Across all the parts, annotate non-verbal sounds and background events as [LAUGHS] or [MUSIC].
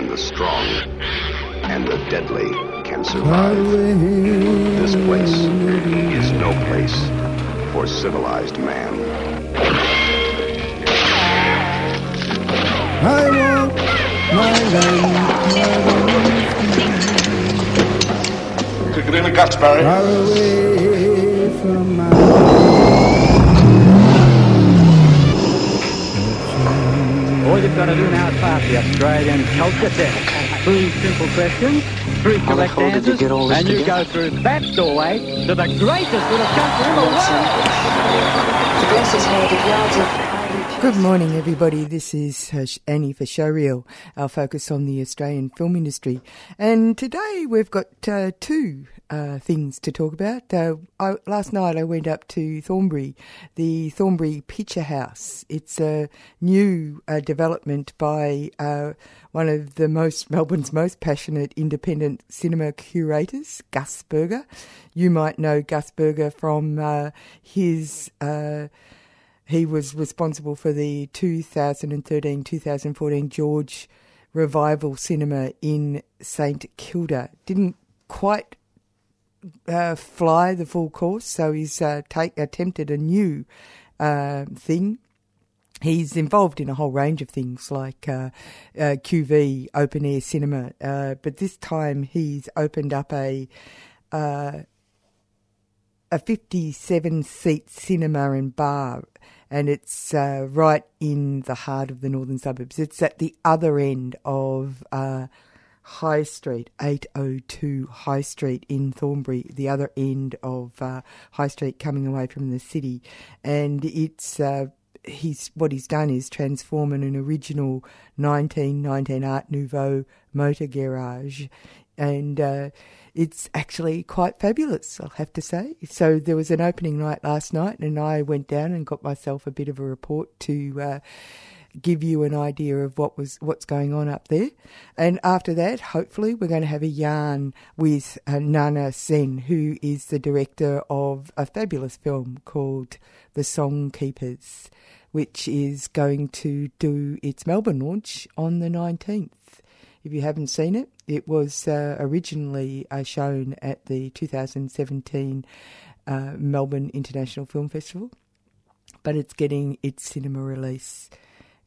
and the strong and the deadly can survive. This place is no place for civilized man. I want my land Kick it in the guts, Barry. far away from my All you've got to do now is pass the Australian culture test. Three simple questions, three correct hell did you answers, get all this and you together? go through that doorway to the greatest little country in the world. The dress is made of yards of Good morning, everybody. This is uh, Annie for Showreel, our focus on the Australian film industry. And today we've got uh, two uh, things to talk about. Uh, I, last night I went up to Thornbury, the Thornbury Picture House. It's a new uh, development by uh, one of the most [LAUGHS] Melbourne's most passionate independent cinema curators, Gus Berger. You might know Gus Berger from uh, his. He was responsible for the 2013 2014 George Revival Cinema in St Kilda. Didn't quite uh, fly the full course, so he's uh, take, attempted a new uh, thing. He's involved in a whole range of things like uh, uh, QV open air cinema, uh, but this time he's opened up a a 57 seat cinema and bar, and it's uh, right in the heart of the northern suburbs. It's at the other end of uh, High Street, 802 High Street in Thornbury, the other end of uh, High Street coming away from the city. And it's. Uh, He's what he's done is transform an original 1919 Art Nouveau motor garage and uh, it's actually quite fabulous, I'll have to say. So there was an opening night last night, and I went down and got myself a bit of a report to uh, give you an idea of what was what's going on up there. And after that, hopefully, we're going to have a yarn with uh, Naina Sen, who is the director of a fabulous film called The Song Keepers, which is going to do its Melbourne launch on the 19th. If you haven't seen it, it was uh, originally uh, shown at the 2017 uh, Melbourne International Film Festival, but it's getting its cinema release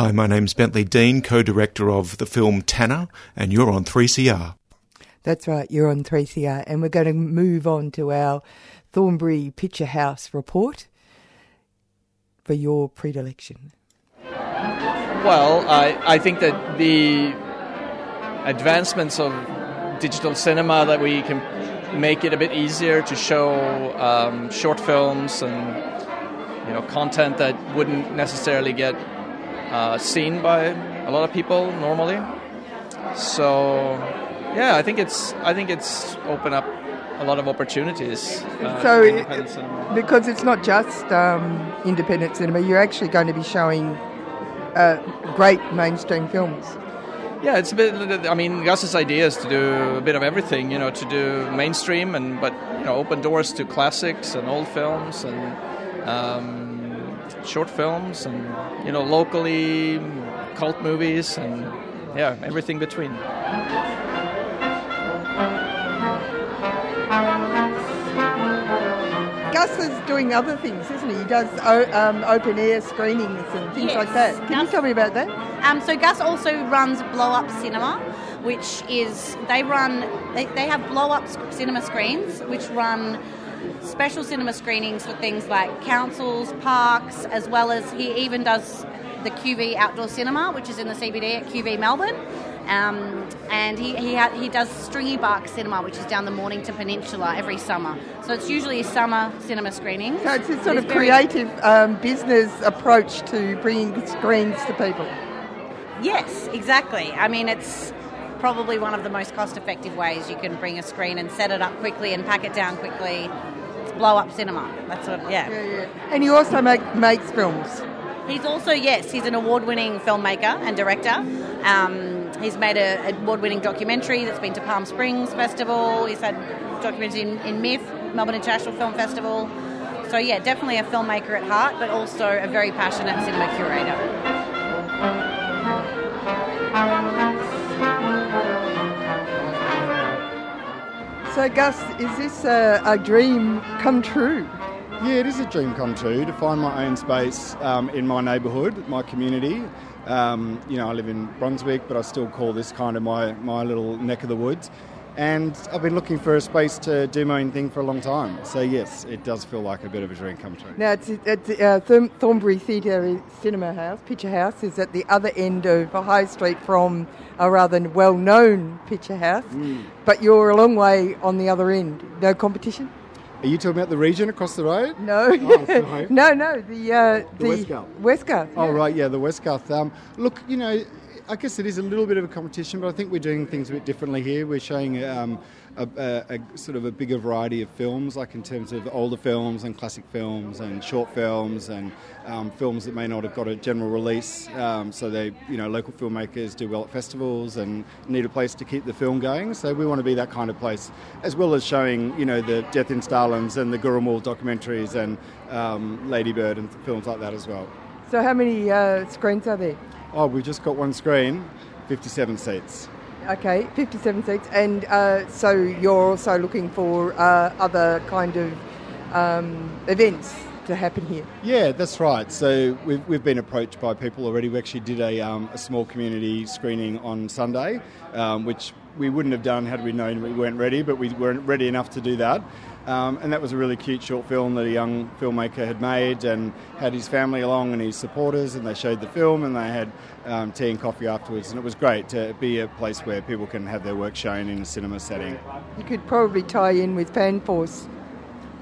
Hi, my name's Bentley Dean, co director of the film Tanna, and you're on 3CR. That's right, you're on 3CR, and we're going to move on to our Thornbury Picture House report for your predilection. Well, I, I think that the advancements of digital cinema that we can make it a bit easier to show um, short films and you know content that wouldn't necessarily get uh, seen by a lot of people normally. So yeah, I think it's I think it's opened up a lot of opportunities. Uh, So, it- because it's not just um, independent cinema, you're actually going to be showing uh, great mainstream films. Yeah, it's a bit. I mean, Gus's idea is to do a bit of everything. You know, to do mainstream and but you know, open doors to classics and old films and um, short films and you know, locally cult movies and yeah, everything between. Gus is doing other things, isn't he? He does o- um, open air screenings and things Yes, like that. Can you tell me about that? Um, so Gus also runs Blow Up Cinema, which is they run they, they have blow up cinema screens, which run special cinema screenings for things like councils, parks, as well as he even does the QV Outdoor Cinema, which is in the CBD at QV Melbourne. Um, and he he, ha- he does Stringy Bark Cinema, which is down the Mornington Peninsula every summer. So it's usually a summer cinema screening. So it's a sort of very- creative um, business approach to bringing screens to people. Yes, exactly. I mean, it's probably one of the most cost effective ways you can bring a screen and set it up quickly and pack it down quickly. Blow up cinema. That's what, yeah. Yeah, yeah. And he also make, makes films. He's also, yes, he's an award winning filmmaker and director. Um, he's made an award winning documentary that's been to Palm Springs Festival. He's had documentaries in, in MIFF, Melbourne International Film Festival. So, yeah, definitely a filmmaker at heart, but also a very passionate cinema curator. So, Gus, is this a, a dream come true? Yeah, it is a dream come true to find my own space um, in my neighbourhood, my community. Um, you know, I live in Brunswick, but I still call this kind of my, my little neck of the woods. And I've been looking for a space to do my own thing for a long time. So, yes, it does feel like a bit of a dream come true. Now, it's, it's uh, Thorn- Thornbury Theatre Cinema House, Picture House, is at the other end of High Street from a rather well known picture house. Mm. But you're a long way on the other end. No competition? Are you talking about the Regent across the road? No. Oh, [LAUGHS] no, no, the, uh, The Westgarth. Westgarth. Oh, right, yeah, the Westgarth. Um, look, you know, I guess it is a little bit of a competition, but I think we're doing things a bit differently here. We're showing um, a, a, a sort of a bigger variety of films, like in terms of older films and classic films and short films and um, films that may not have got a general release. Um, so they, you know, local filmmakers do well at festivals and need a place to keep the film going. So we want to be that kind of place, as well as showing, you know, the Death of Stalins and the Gurrumul documentaries and um, Ladybird and films like that as well. So, how many uh, screens are there? Oh, we've just got one screen, 57 seats. Okay, 57 seats. And uh, so you're also looking for uh, other kind of um, events to happen here? Yeah, that's right. So we've, we've been approached by people already. We actually did a, um, a small community screening on Sunday, um, which we wouldn't have done had we known we weren't ready, but we weren't ready enough to do that. Um, and that was a really cute short film that a young filmmaker had made and had his family along and his supporters, and they showed the film and they had um, tea and coffee afterwards. And it was great to be a place where people can have their work shown in a cinema setting. You could probably tie in with Fanforce.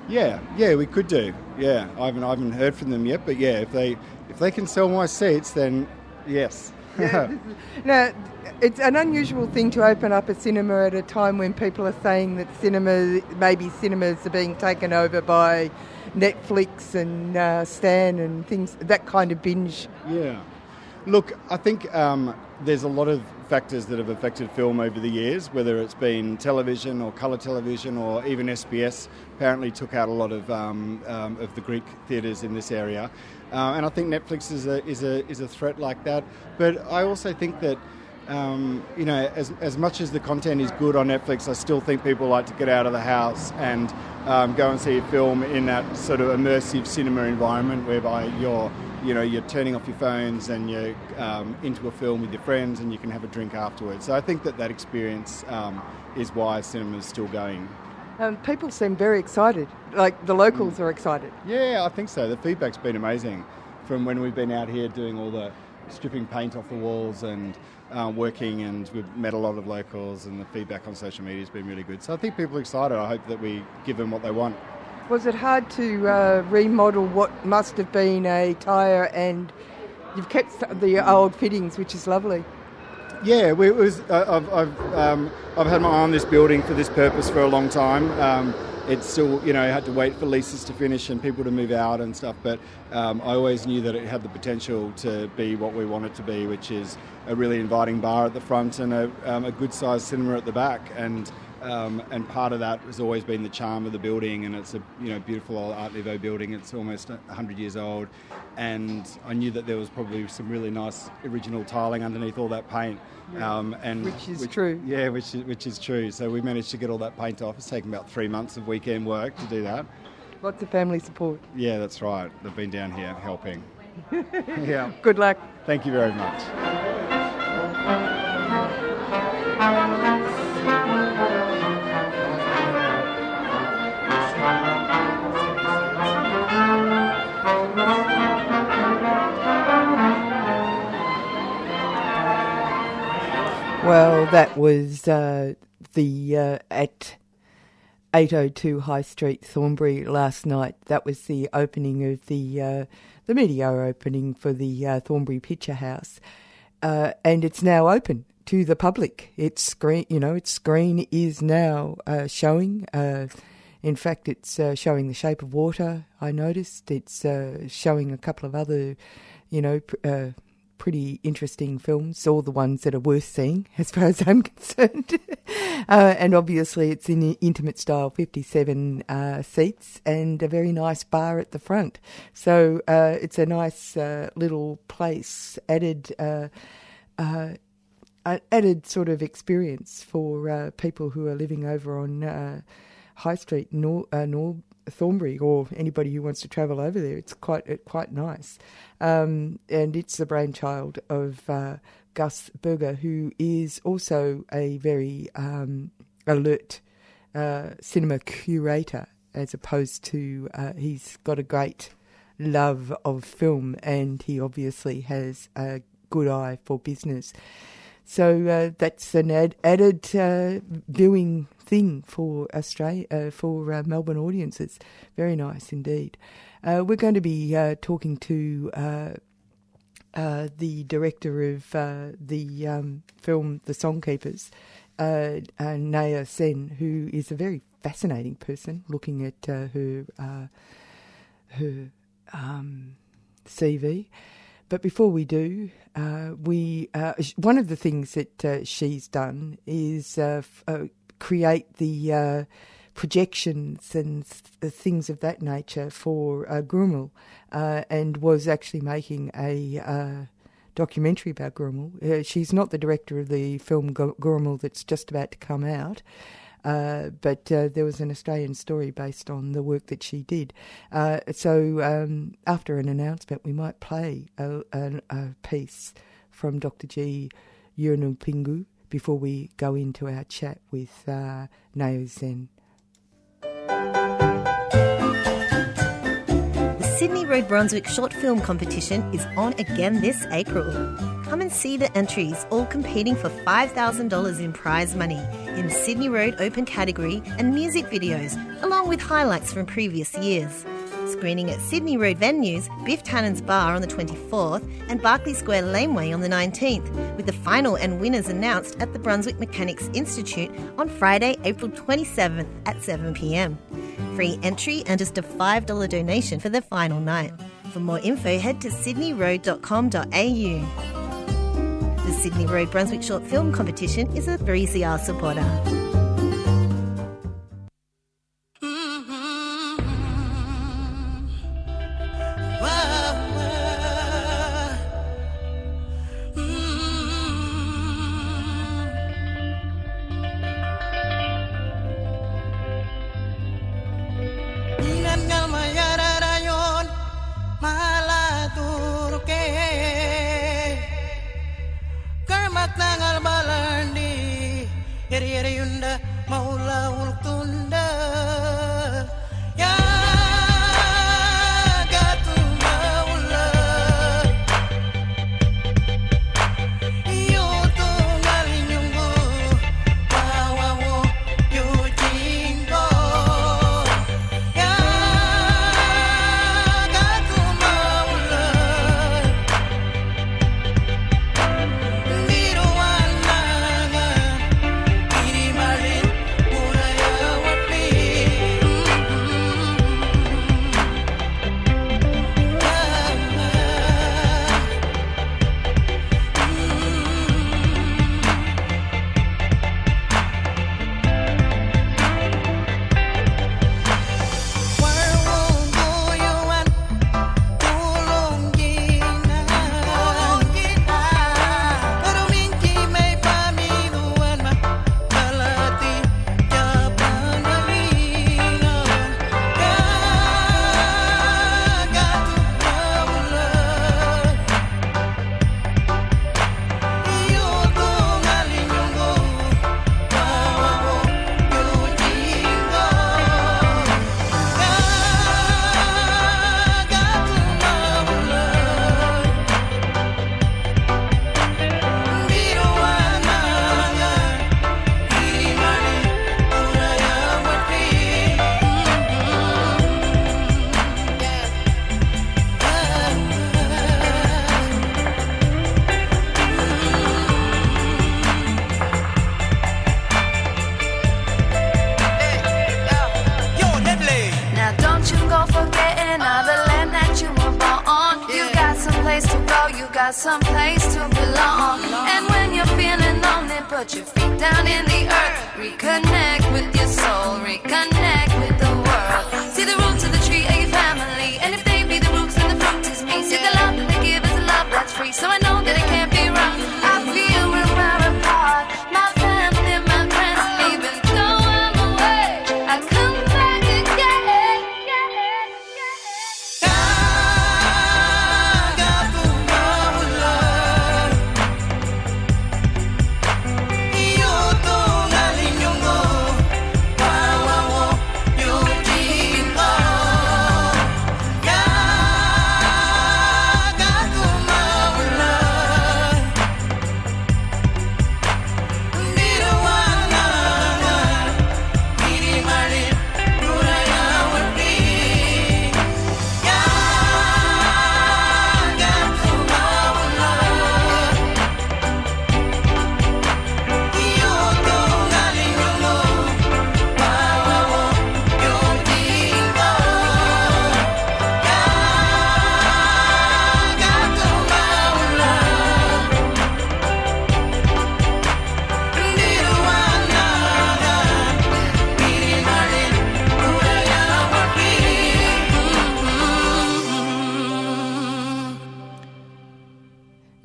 Yeah, yeah, we could do. Yeah, I haven't, I haven't heard from them yet, but yeah, if they if they can sell my seats, then yes. [LAUGHS] Now, it's an unusual thing to open up a cinema at a time when people are saying that cinema, maybe cinemas are being taken over by Netflix and uh, Stan and things, that kind of binge. Yeah. Look, I think um, there's a lot of factors that have affected film over the years, whether it's been television or colour television or even SBS. Apparently, took out a lot of um, um, of the Greek theatres in this area, uh, and I think Netflix is a is a is a threat like that. But I also think that. Um, you know, as, as much as the content is good on Netflix, I still think people like to get out of the house and um, go and see a film in that sort of immersive cinema environment whereby you're you know you're turning off your phones and you're um, into a film with your friends and you can have a drink afterwards. So I think that that experience um, is why cinema is still going. Um, people seem very excited, like the locals are excited. Yeah, I think so. The feedback's been amazing from when we've been out here doing all the stripping paint off the walls and uh, working, and we've met a lot of locals, and the feedback on social media has been really good. So I think people are excited. I hope that we give them what they want. Was it hard to uh, remodel what must have been a tyre and you've kept the old fittings, which is lovely? Yeah, we, it was. Uh, I've I've, um, I've had my eye on this building for this purpose for a long time. Um, it's still, you know, had to wait for leases to finish and people to move out and stuff. But um, I always knew that it had the potential to be what we want it to be, which is a really inviting bar at the front and a, um, a good-sized cinema at the back. And Um, and part of that has always been the charm of the building, and it's a you know beautiful old Art Nouveau building. It's almost 100 years old, and I knew that there was probably some really nice original tiling underneath all that paint. Um, and Which is true. Yeah, which is, which is true. So we managed to get all that paint off. It's taken about three months of weekend work to do that. Lots of family support. Yeah, that's right. They've been down here helping. [LAUGHS] yeah. Good luck. Thank you very much. Well, that was uh, the uh, at 802 High Street, Thornbury last night. That was the opening of the uh, the media opening for the uh, Thornbury Picture House, uh, and it's now open to the public. Its screen, you know, its screen is now uh, showing. In fact, it's showing The Shape of Water. I noticed it's showing a couple of other, you know. Pretty interesting films, all the ones that are worth seeing, [LAUGHS] as far as I'm [LAUGHS] concerned. [LAUGHS] uh, and obviously, it's in intimate style, 57 uh, seats, and a very nice bar at the front. So uh, it's a nice uh, little place, added. Uh, uh, added sort of experience for people who are living over on High Street, Nor- Nor- Thornbury, or anybody who wants to travel over there. It's quite uh, quite nice, um, and it's the brainchild of uh, Gus Berger, who is also a very um, alert uh, cinema curator, as opposed to uh, he's got a great love of film, and he obviously has a good eye for business. So uh, that's an ad- added uh, viewing thing for Australia uh, for uh, Melbourne audiences. Very nice indeed. Uh, we're going to be uh, talking to the director of the um, film The Songkeepers, Naina Sen, who is a very fascinating person. Looking at her her um, CV. But before we do, uh, we uh, one of the things that uh, she's done is uh, f- uh, create the uh, projections and th- things of that nature for Gurrumul, and was actually making a documentary about Gurrumul. She's not the director of the film Gurrumul that's just about to come out. Uh, but uh, there was an Australian story based on the work that she did. Uh, so um, after an announcement, we might play a, a, a piece from Dr. G. Yunupingu before we go into our chat with uh, Nao Zen. The Sydney Road Brunswick Short Film Competition is on again this April. Come and see the entries, all competing for $5,000 in prize money in Sydney Road Open category and music videos, along with highlights from previous years. Screening at Sydney Road venues, Biff Tannen's Bar on the 24th and Barkly Square Laneway on the 19th, with the final and winners announced at the Brunswick Mechanics Institute on Friday, April 27th at 7pm. Free entry and just a $5 donation for the final night. For more info, head to sydneyroad.com.au. The Sydney Road Brunswick Short Film Competition is a 3CR supporter.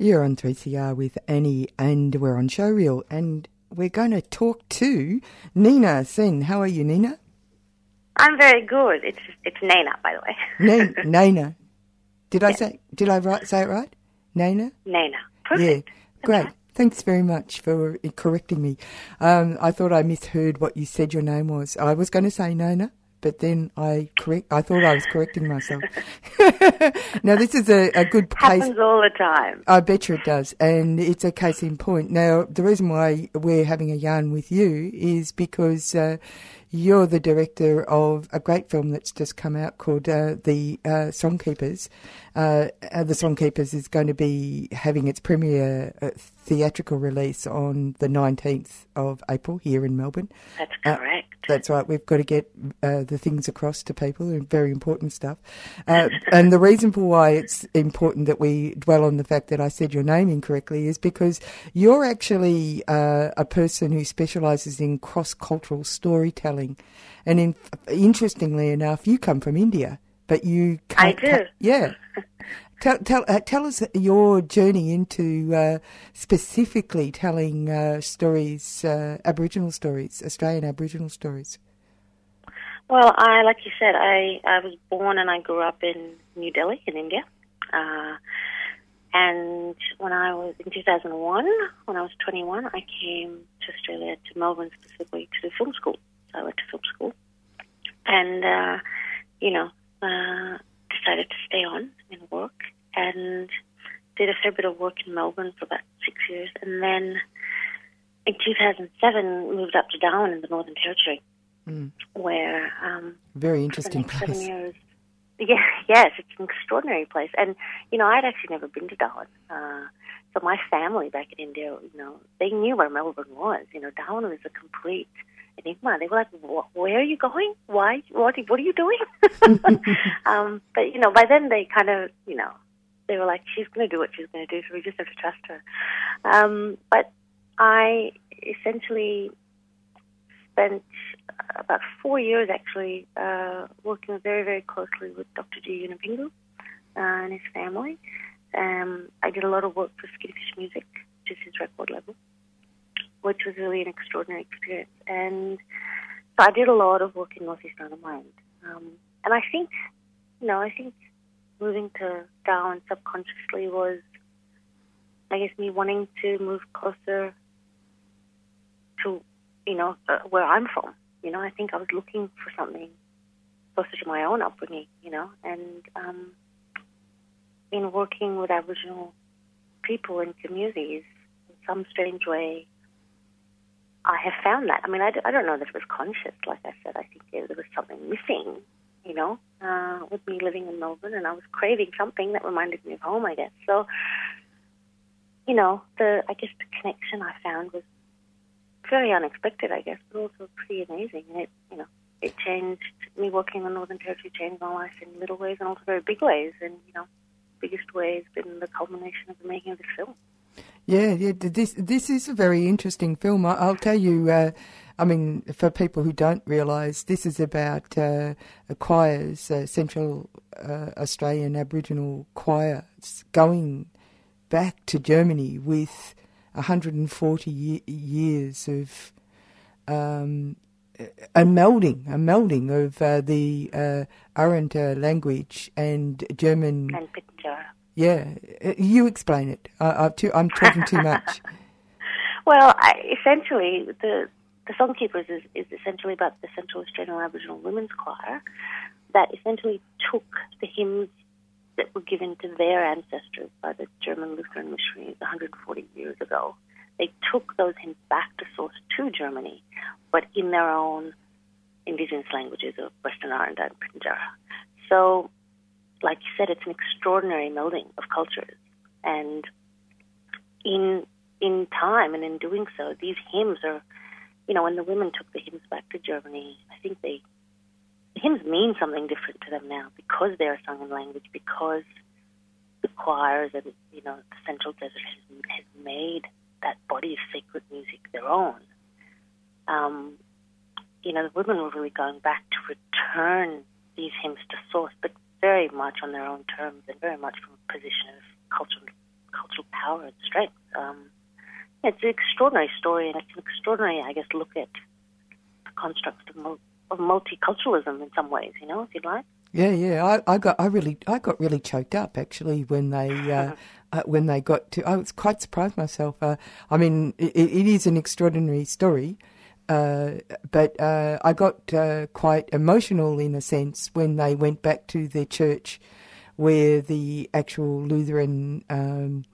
You're on 3CR with Annie, and we're on Showreel, and we're going to talk to Nina Sen. How are you, Nina? I'm very good. It's it's Nana, by the way. Na- [LAUGHS] Nina. Did I say? Did I right, say it right? Nina. Nina. Perfect. Yeah, great. Thanks very much for correcting me. Um, I thought I misheard what you said your name was. I was going to say Nona, but then I correct. I thought I was correcting myself. [LAUGHS] now this is a, a good case. Happens all the time. I bet you it does, and it's a case in point. Now the reason why we're having a yarn with you is because. Uh, you're the director of a great film that's just come out called uh, The uh, Songkeepers. Uh, the Songkeepers is going to be having its premiere uh, theatrical release on the 19th of April here in Melbourne. That's Uh, correct. That's right. We've got to get uh, the things across to people, and very important stuff. Uh, and the reason for why it's important that we dwell on the fact that I said your name incorrectly is because you're actually uh, a person who specialises in cross-cultural storytelling. And in, interestingly enough, you come from India, but you I do. yeah. [LAUGHS] Tell tell uh, tell us your journey into uh, specifically telling uh, stories, uh, Aboriginal stories, Australian Aboriginal stories. Well, I like you said, I I was born and I grew up in New Delhi in India. Uh, and when I was in 2001, when I was 21, I came to Australia to Melbourne specifically to film school. So I went to film school, and uh, you know, decided to stay on and work, and did a fair bit of work in Melbourne for about six years, and then in 2007 moved up to Darwin in the Northern Territory, Mm. where um, Very interesting place. years. [LAUGHS] Yeah, yes, it's an extraordinary place, and you know, I'd actually never been to Darwin. Uh, so my family back in India, you know, they knew where Melbourne was. You know, Darwin was a complete enigma. They were like, "Where are you going? Why? What? What are you doing?" [LAUGHS] um, but you know, by then they kind of, you know, they were like, "She's going to do what she's going to do, so we just have to trust her." Um, but I essentially spent uh, about four years actually uh, working very, very closely with Dr. G. Yunupingu uh, and his family. Um, I did a lot of work for Skinnyfish Music, which is his record label, which was really an extraordinary experience. And so I did a lot of work in Northeast Arnhem Land. Um, and I think, you know, I think moving to Darwin subconsciously was, I guess, me wanting to move closer to, you know, uh, where I'm from. You know, I think I was looking for something closer to my own upbringing, you know, and um, in working with Aboriginal people and communities in some strange way, I have found that. I mean, I, don't know that it was conscious. Like I said, I think there, there was something missing, you know, uh, with me living in Melbourne, and I was craving something that reminded me of home, I guess. So, you know, the I guess the connection I found was very unexpected, I guess, but also pretty amazing. And it, you know, it changed me working in the Northern Territory changed my life in little ways and also very big ways. And you know, biggest way has been the culmination of the making of this film. Yeah, yeah. This this is a very interesting film. I, I'll tell you. Uh, I mean, for people who don't realise, this is about uh, a choirs, uh, Central uh, Australian Aboriginal choirs, going back to Germany with 140 ye- years of um, a melding, a melding of uh, the uh, Arrernte language and German. And. Yeah, Uh, you explain it. I, I'm, too, I'm talking too much. [LAUGHS] Well, I, essentially, the the Songkeepers is, is essentially about the Central Australian Aboriginal Women's Choir that essentially took the hymns that were given to their ancestors by the German Lutheran missionaries 140 years ago. They took those hymns back to source to Germany, but in their own indigenous languages of Western Aranda and Pitjantjatjara. So, like you said, it's an extraordinary melding of cultures, and in in time and in doing so, these hymns are, you know, when the women took the hymns back to Germany, I think they the hymns mean something different to them now because they are sung in language, because the choirs and you know the Central Desert has, has made that body of sacred music their own. Um, you know, the women were really going back to return these hymns to source, but very much on their own terms and very much from a position of cultural cultural power and strength. Um, it's an extraordinary story, and it's an extraordinary, I guess, look at the construct of, mul- of multiculturalism in some ways. You know, if you'd like. Yeah, yeah. I, I got, I really, I got really choked up actually when they, [LAUGHS] uh, uh, when they got to. I was quite surprised myself. Uh, I mean, it, it is an extraordinary story, uh, but uh, I got uh, quite emotional in a sense when they went back to their church, where the actual Lutheran. Um,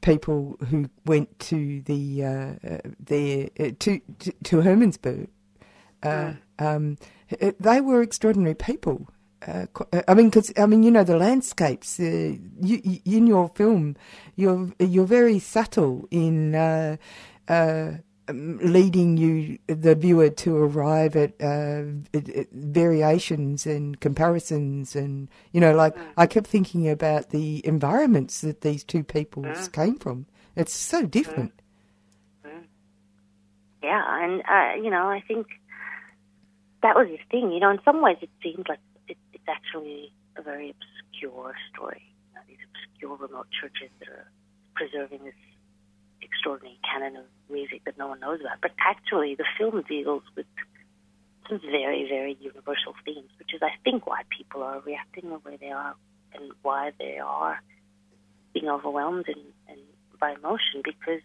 People who went to the uh, their uh, to, to to Hermannsburg, uh, um, they were extraordinary people. I mean, because I mean, you know, the landscapes. Uh, you, you, in your film, you're you're very subtle in uh, uh, um, leading you, the viewer, to arrive at uh, variations and comparisons, and you know, like I kept thinking about the environments that these two peoples came from. It's so different. Yeah, and uh, you know, I think that was his thing. You know, in some ways, it seems like it, it's actually a very obscure story. You know, these obscure remote churches that are preserving this extraordinary canon of music that no one knows about. But actually, the film deals with some very, very universal themes, which is, I think, why people are reacting the way they are and why they are being overwhelmed and, and by emotion because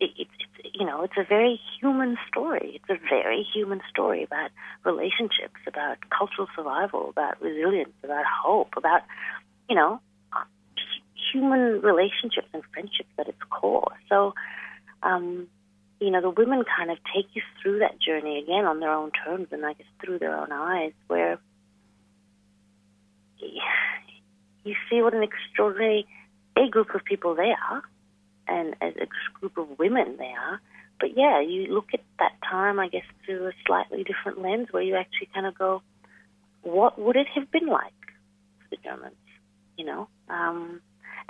it, it's, it's you know it's a very human story. It's a very human story about relationships, about cultural survival, about resilience, about hope, about you know human relationships and friendships at its core. So, um, you know, the women kind of take you through that journey again on their own terms and I guess through their own eyes, where you see what an extraordinary a group of people they are, and as a group of women they are. But yeah, you look at that time, I guess, through a slightly different lens, where you actually kind of go, "What would it have been like for the Germans?" You know, um,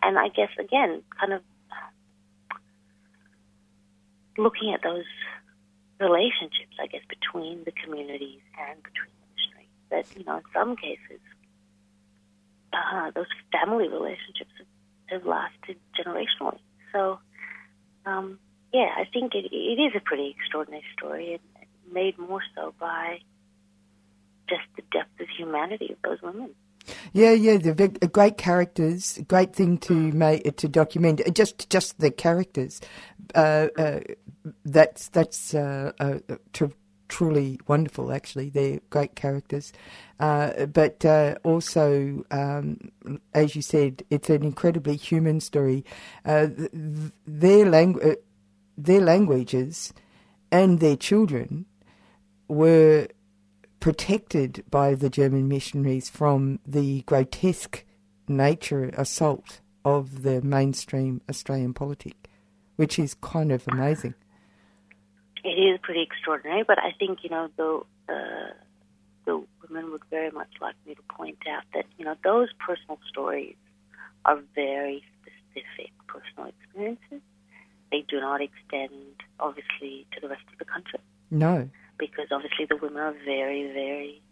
and I guess again, kind of looking at those relationships, I guess, between the communities and between the missionaries. That you know, in some cases, uh, those family relationships have, lasted generationally. So, um, yeah, I think it, it is a pretty extraordinary story, and made more so by just the depth of humanity of those women. Yeah, yeah, they're great characters. Great thing to make to document. uh, Just, just the characters. Uh, uh, that's that's uh, uh, tr- truly wonderful. Actually, they're great characters. Uh, but uh, also, um, as you said, it's an incredibly human story. Uh, th- th- their langu- uh, their languages, and their children were protected by the German missionaries from the grotesque nature assault of the mainstream Australian politic, which is kind of amazing. It is pretty extraordinary, but I think you know the uh, the women would very much like me to point out that you know those personal stories are very specific personal experiences. They do not extend, obviously, to the rest of the country No. Because obviously the women are very, very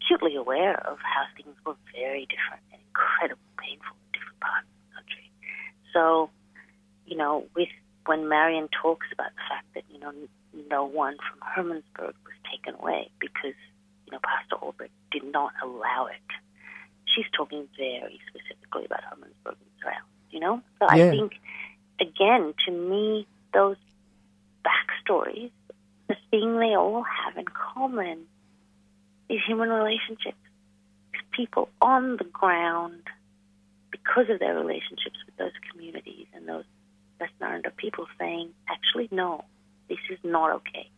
acutely aware of how things were very different and incredibly painful in different parts of the country. So, you know, with when Marion talks about the fact that you know no one from Hermannsburg was taken away because you know Pastor Albrecht did not allow it, she's talking very specifically about Hermannsburg and Israel. You know, so Yeah. I think again, to me, those backstories, the thing they all have in common is human relationships. It's people on the ground because of their relationships with those communities and those Western people saying, actually, no, this is not okay.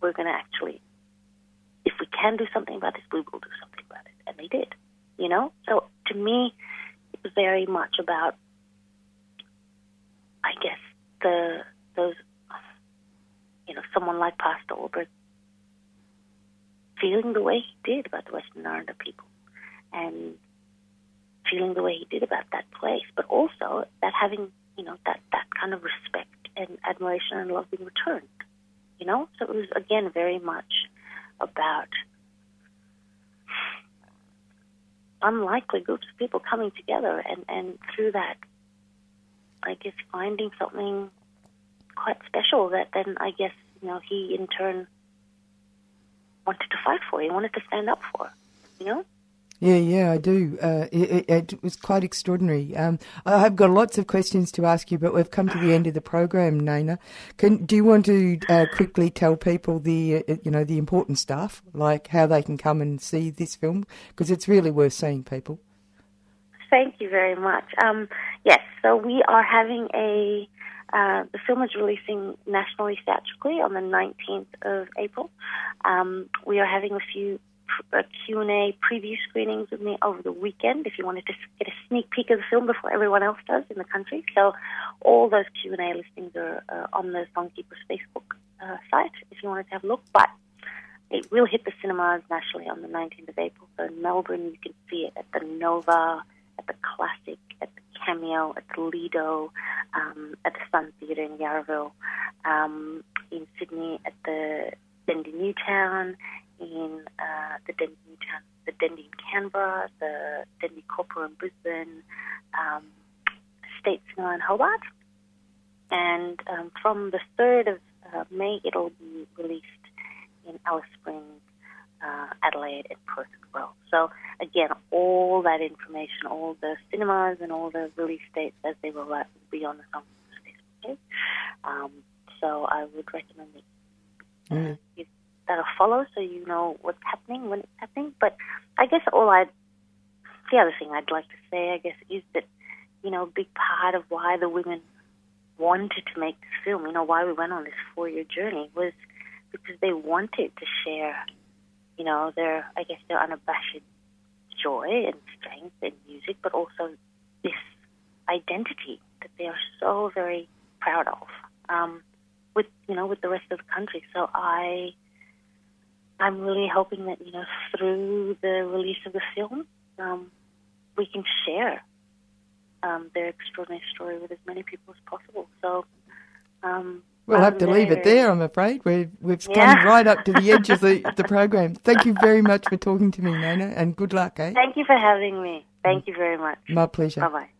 We're going to actually, if we can do something about this, we will do something about it. And they did, you know? So to me, it was very much about, I guess, the those, someone like Pastor Albrecht feeling the way he did about the Western Islander people and feeling the way he did about that place, but also that having, you know, that, that kind of respect and admiration and love being returned, you know? So it was, again, very much about unlikely groups of people coming together and, and through that, I guess, finding something quite special that then I guess, you know, he in turn wanted to fight for. He wanted to stand up for, you know? Yeah, yeah, I do. Uh, it, it, it was quite extraordinary. Um, I have got lots of questions to ask you, but we've come to the end of the program, Naina. Can do you want to uh, quickly tell people the uh, you know the important stuff, like how they can come and see this film because it's really worth seeing, people. Thank you very much. Um, yes, so we are having a. Uh, the film is releasing nationally theatrically on the 19th of April. Um, we are having a few uh, Q&A preview screenings with me over the weekend if you wanted to get a sneak peek of the film before everyone else does in the country. So all those Q&A listings are uh, on the Songkeepers Facebook uh, site if you wanted to have a look. But it will hit the cinemas nationally on the 19th of April. So in Melbourne, you can see it at the Nova, at the Classic, at the Cameo, at the Lido, um, at the Sun Theatre in Yarraville, um, in Sydney at the Dendy Newtown, in uh, the Dendy Newtown, the Dendy in Canberra, the Dendy Coorparoo in Brisbane, um, State Cinema in Hobart. And um, from the 3rd of uh, May, it'll be released in Alice Springs, uh, Adelaide, and Perth as well. So again, all that information, all the cinemas and all the release dates as they will be on the Song Facebook. Um, so I would recommend that Mm. you, that a follow so you know what's happening when it's happening. But I guess all I, the other thing I'd like to say, I guess, is that you know, a big part of why the women wanted to make this film, you know, why we went on this four-year journey was because they wanted to share, you know, their, I guess, their unabashed joy and strength in music, but also this identity that they are so very proud of, um, with you know, with the rest of the country. So I, I'm really hoping that you know, through the release of the film, um, we can share um, their extraordinary story with as many people as possible. So. Um, We'll have to leave it there, I'm afraid. We've, we've Yeah. come right up to the [LAUGHS] edge of the, the program. Thank you very much for talking to me, Naina, and good luck, eh? Thank you for having me. Thank you very much. My pleasure. Bye bye.